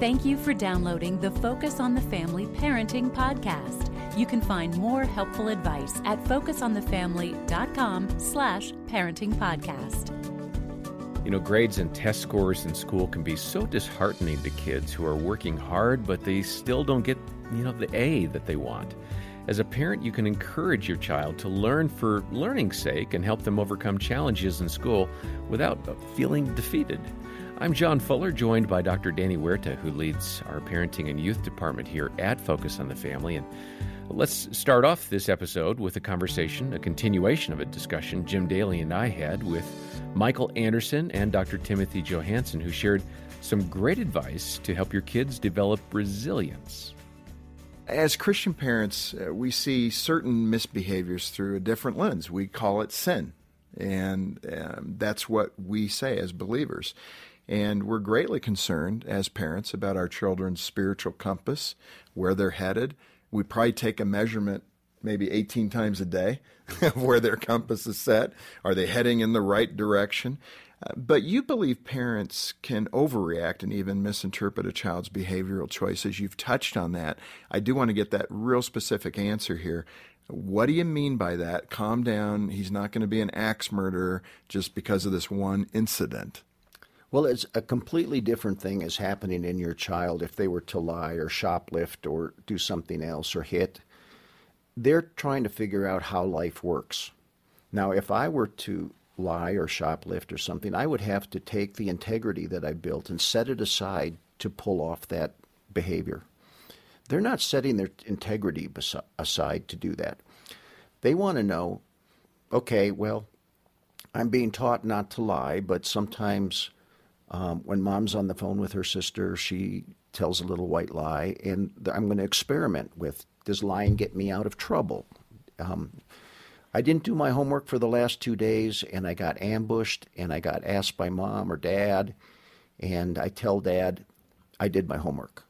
Thank you for downloading the Focus on the Family Parenting Podcast. You can find more helpful advice at focusonthefamily.com slash parenting podcast. You know, grades and test scores in school can be so disheartening to kids who are working hard, but they still don't get, you know, the A that they want. As a parent, you can encourage your child to learn for learning's sake and help them overcome challenges in school without feeling defeated. I'm John Fuller, joined by Dr. Danny Huerta, who leads our parenting and youth department here at Focus on the Family. And let's start off this episode with a conversation, a continuation of a discussion Jim Daly and I had with Michael Anderson and Dr. Timothy Johanson, who shared some great advice to help your kids develop resilience. As Christian parents, uh, we see certain misbehaviors through a different lens. We call it sin. And um, that's what we say as believers. And we're greatly concerned as parents about our children's spiritual compass, where they're headed. We probably take a measurement maybe 18 times a day of where their compass is set. Are they heading in the right direction? Uh, but you believe parents can overreact and even misinterpret a child's behavioral choices. You've touched on that. I do want to get that real specific answer here. What do you mean by that? Calm down. He's not going to be an axe murderer just because of this one incident. Well, it's a completely different thing is happening in your child if they were to lie or shoplift or do something else or hit they're trying to figure out how life works. Now, if I were to lie or shoplift or something, I would have to take the integrity that I built and set it aside to pull off that behavior. They're not setting their integrity aside to do that. They want to know okay, well, I'm being taught not to lie, but sometimes um, when mom's on the phone with her sister, she tells a little white lie, and I'm going to experiment with does lying get me out of trouble? Um, I didn't do my homework for the last two days, and I got ambushed, and I got asked by mom or dad, and I tell dad I did my homework.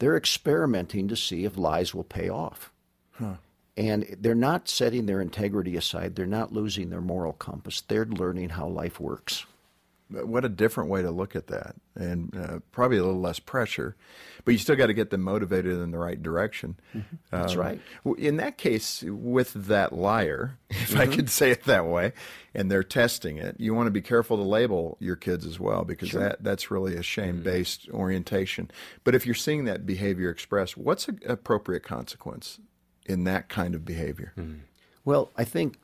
They're experimenting to see if lies will pay off. Huh. And they're not setting their integrity aside. They're not losing their moral compass. They're learning how life works. What a different way to look at that, and uh, probably a little less pressure, but you still got to get them motivated in the right direction. Mm-hmm. That's um, right. In that case, with that liar, if mm-hmm. I could say it that way, and they're testing it, you want to be careful to label your kids as well because sure. that that's really a shame-based mm-hmm. orientation. But if you're seeing that behavior expressed, what's an appropriate consequence in that kind of behavior? Mm-hmm. Well, I think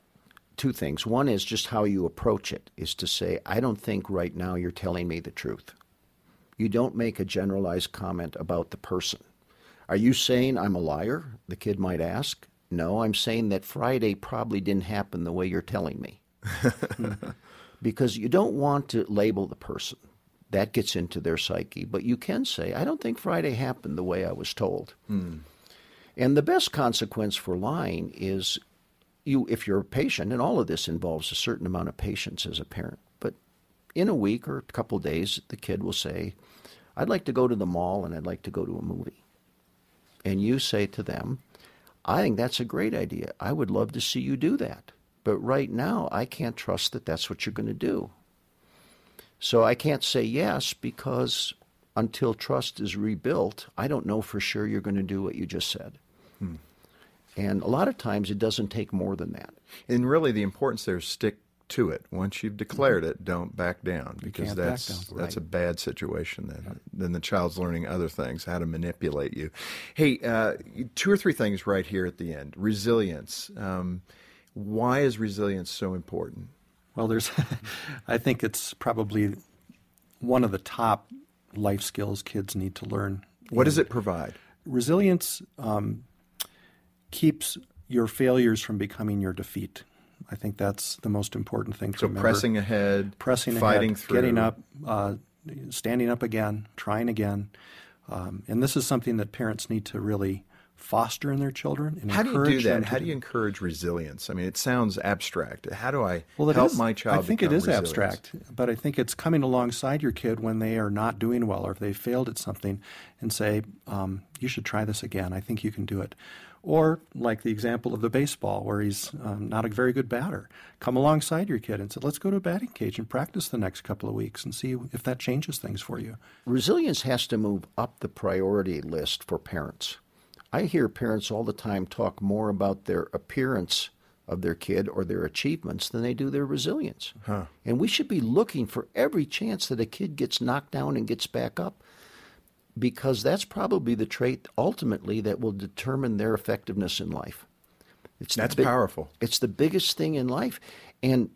two things. One is just how you approach it, is to say, I don't think right now you're telling me the truth. You don't make a generalized comment about the person. Are you saying I'm a liar? The kid might ask. No, I'm saying that Friday probably didn't happen the way you're telling me. because you don't want to label the person. That gets into their psyche. But you can say, I don't think Friday happened the way I was told. Hmm. And the best consequence for lying is you if you're a patient, and all of this involves a certain amount of patience as a parent. But in a week or a couple days, the kid will say, "I'd like to go to the mall and I'd like to go to a movie." And you say to them, "I think that's a great idea. I would love to see you do that." But right now, I can't trust that that's what you're going to do. So I can't say yes because until trust is rebuilt, I don't know for sure you're going to do what you just said. Hmm. And a lot of times it doesn't take more than that. And really, the importance there is stick to it. Once you've declared it, don't back down because that's down. that's right. a bad situation. Then then the child's learning other things, how to manipulate you. Hey, uh, two or three things right here at the end. Resilience. Um, why is resilience so important? Well, there's, I think it's probably one of the top life skills kids need to learn. What does it provide? Resilience um, keeps your failures from becoming your defeat. I think that's the most important thing to so remember. pressing ahead, pressing fighting ahead, through, getting up, uh, standing up again, trying again, um, and this is something that parents need to really foster in their children. And How do you do that? How do you encourage resilience? I mean, it sounds abstract. How do I well, help is- my child? I think it is resilient? abstract, but I think it's coming alongside your kid when they are not doing well or if they failed at something, and say, um, "You should try this again. I think you can do it." Or like the example of the baseball, where he's um, not a very good batter, come alongside your kid and say, "Let's go to a batting cage and practice the next couple of weeks and see if that changes things for you." Resilience has to move up the priority list for parents. I hear parents all the time talk more about their appearance of their kid or their achievements than they do their resilience. And we should be looking for every chance that a kid gets knocked down and gets back up because that's probably the trait ultimately that will determine their effectiveness in life. It's That's big- powerful. It's the biggest thing in life. And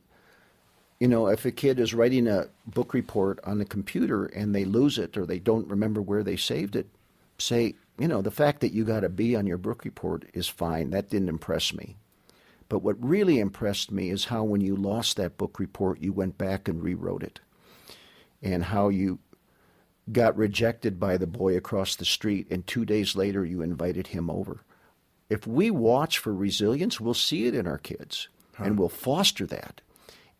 you know, if a kid is writing a book report on the computer and they lose it or they don't remember where they saved it, say, you know, the fact that you got a B on your book report is fine. That didn't impress me. But what really impressed me is how when you lost that book report, you went back and rewrote it. And how you got rejected by the boy across the street, and two days later you invited him over. If we watch for resilience, we'll see it in our kids and we'll foster that.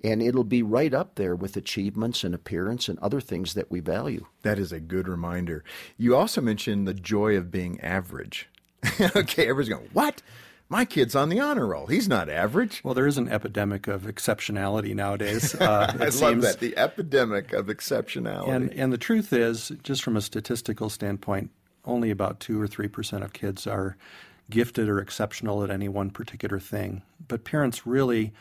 And it'll be right up there with achievements and appearance and other things that we value. That is a good reminder. You also mentioned the joy of being average. okay, everyone's going, "What? My kid's on the honor roll. He's not average." Well, there is an epidemic of exceptionality nowadays. Uh, I love seems. that the epidemic of exceptionality. And and the truth is, just from a statistical standpoint, only about two or three percent of kids are gifted or exceptional at any one particular thing. But parents really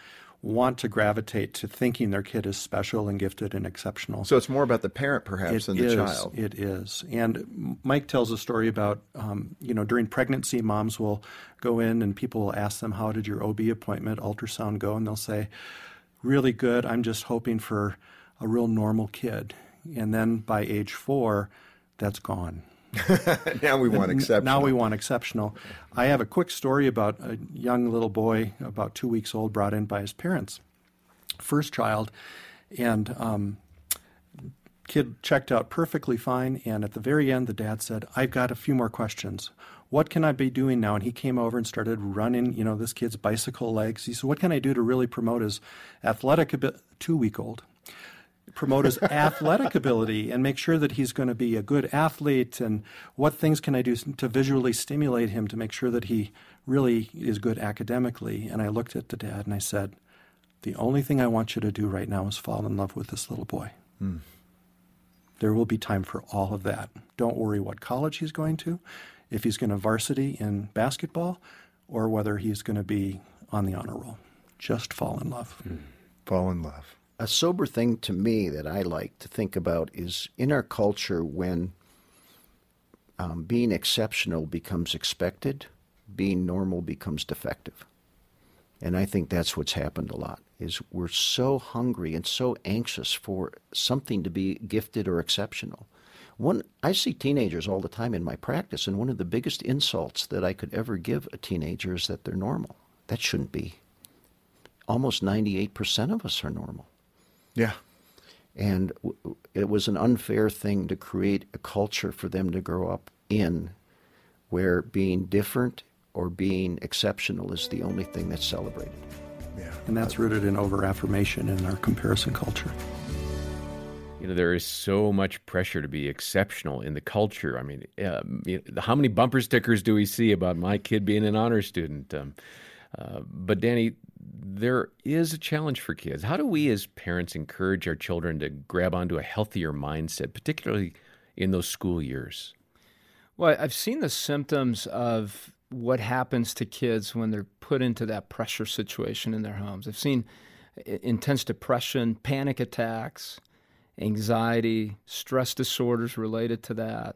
want to gravitate to thinking their kid is special and gifted and exceptional. so it's more about the parent perhaps than the is, child. It is. And Mike tells a story about, um, you know, during pregnancy, moms will go in and people will ask them, How did your OB appointment, ultrasound go? And they'll say, Really good. I'm just hoping for a real normal kid. And then by age four, that's gone. now we want exceptional. Now we want exceptional. I have a quick story about a young little boy, about two weeks old, brought in by his parents, first child, and um, kid checked out perfectly fine. And at the very end, the dad said, "I've got a few more questions. What can I be doing now?" And he came over and started running. You know, this kid's bicycle legs. He said, "What can I do to really promote his athletic ability?" Two week old promote his athletic ability and make sure that he's going to be a good athlete and what things can I do to visually stimulate him to make sure that he really is good academically. And I looked at the dad and I said, The only thing I want you to do right now is fall in love with this little boy. Hmm. There will be time for all of that. Don't worry what college he's going to, if he's going to varsity in basketball, or whether he's going to be on the honor roll. Just fall in love. Hmm. fall in love. A sober thing to me that I like to think about is in our culture when um, being exceptional becomes expected, being normal becomes defective. And I think that's what's happened a lot is we're so hungry and so anxious for something to be gifted or exceptional. One I see teenagers all the time in my practice and one of the biggest insults that I could ever give a teenager is that they're normal. That shouldn't be. Almost 98% of us are normal. Yeah. And w- w- it was an unfair thing to create a culture for them to grow up in where being different or being exceptional is the only thing that's celebrated. Yeah. And that's rooted in over affirmation in our comparison culture. You know, there is so much pressure to be exceptional in the culture. I mean, you know, how many bumper stickers do we see about my kid being an honor student? Um, uh, but Danny, there is a challenge for kids. How do we as parents encourage our children to grab onto a healthier mindset, particularly in those school years? Well, I've seen the symptoms of what happens to kids when they're put into that pressure situation in their homes. I've seen uh, intense depression, panic attacks, anxiety, stress disorders related to that.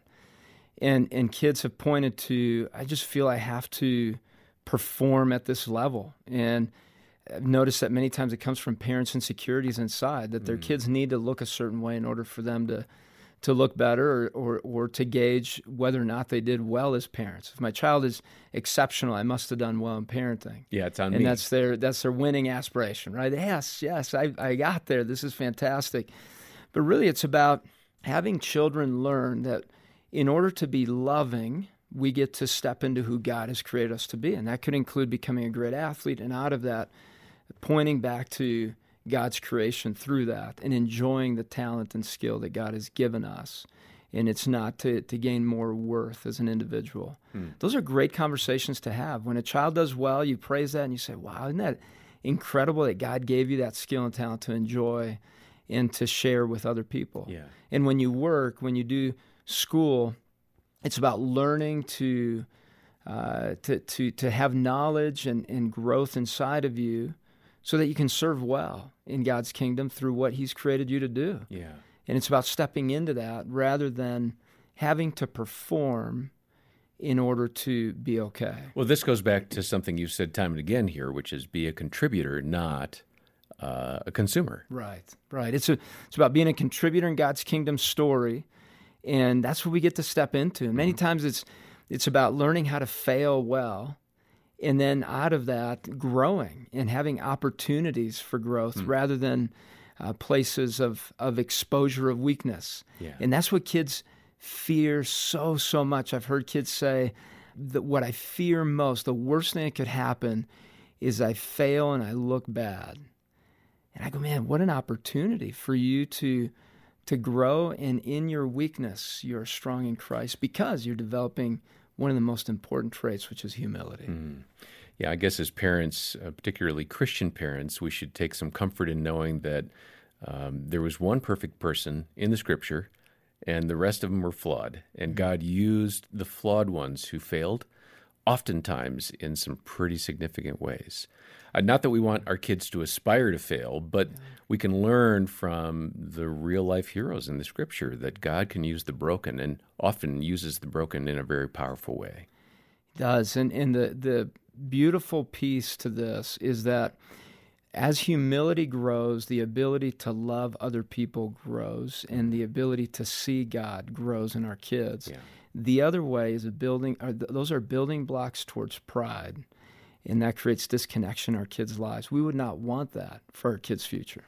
And and kids have pointed to I just feel I have to perform at this level. And I've noticed that many times it comes from parents' insecurities inside that their hmm. kids need to look a certain way in order for them to to look better or, or, or to gauge whether or not they did well as parents. If my child is exceptional, I must have done well in parenting. Yeah, it's on and me. that's their that's their winning aspiration, right? Yes, yes, I, I got there. This is fantastic. But really it's about having children learn that in order to be loving, we get to step into who God has created us to be. And that could include becoming a great athlete, and out of that, pointing back to God's creation through that and enjoying the talent and skill that God has given us. And it's not to, to gain more worth as an individual. Hmm. Those are great conversations to have. When a child does well, you praise that and you say, wow, isn't that incredible that God gave you that skill and talent to enjoy and to share with other people? Yeah. And when you work, when you do school, it's about learning to uh, to, to, to have knowledge and, and growth inside of you so that you can serve well in God's kingdom through what He's created you to do. Yeah. And it's about stepping into that rather than having to perform in order to be okay. Well, this goes back to something you've said time and again here, which is be a contributor, not uh, a consumer. Right, right. It's, a, it's about being a contributor in God's kingdom story and that's what we get to step into. And many mm-hmm. times it's it's about learning how to fail well, and then out of that, growing and having opportunities for growth mm. rather than uh, places of of exposure of weakness. Yeah. And that's what kids fear so so much. I've heard kids say that what I fear most, the worst thing that could happen, is I fail and I look bad. And I go, man, what an opportunity for you to to grow, and in your weakness, you're strong in Christ because you're developing one of the most important traits, which is humility. Mm. Yeah, I guess as parents, uh, particularly Christian parents, we should take some comfort in knowing that um, there was one perfect person in the scripture, and the rest of them were flawed. And hmm. God used the flawed ones who failed, oftentimes in some pretty significant ways. Uh, not that we want our kids to aspire to fail, but we can learn from the real life heroes in the scripture that God can use the broken and often uses the broken in a very powerful way. He does. And, and the, the beautiful piece to this is that as humility grows, the ability to love other people grows, and the ability to see God grows in our kids. Yeah. The other way is a building. Are, those are building blocks towards pride and that creates disconnection in our kids' lives. We would not want that for our kids' future.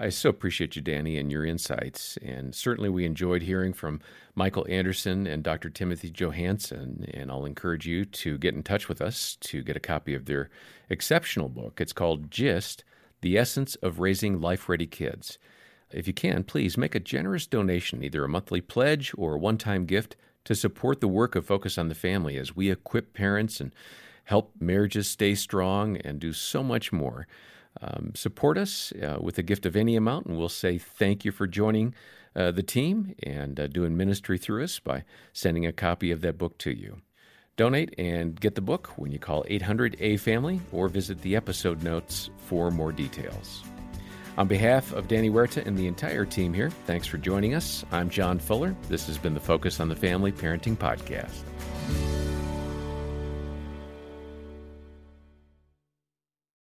I so appreciate you, Danny, and your insights. And certainly we enjoyed hearing from Michael Anderson and Dr. Timothy Johanson. And I'll encourage you to get in touch with us to get a copy of their exceptional book. It's called Gist The Essence of Raising Life Ready Kids. If you can, please make a generous donation, either a monthly pledge or a one time gift, to support the work of Focus on the Family as we equip parents and help marriages stay strong, and do so much more. Um, support us uh, with a gift of any amount, and we'll say thank you for joining uh, the team and uh, doing ministry through us by sending a copy of that book to you. Donate and get the book when you call 800 A Family or visit the episode notes for more details. On behalf of Danny Huerta and the entire team here, thanks for joining us. I'm John Fuller. This has been the Focus on the Family Parenting Podcast.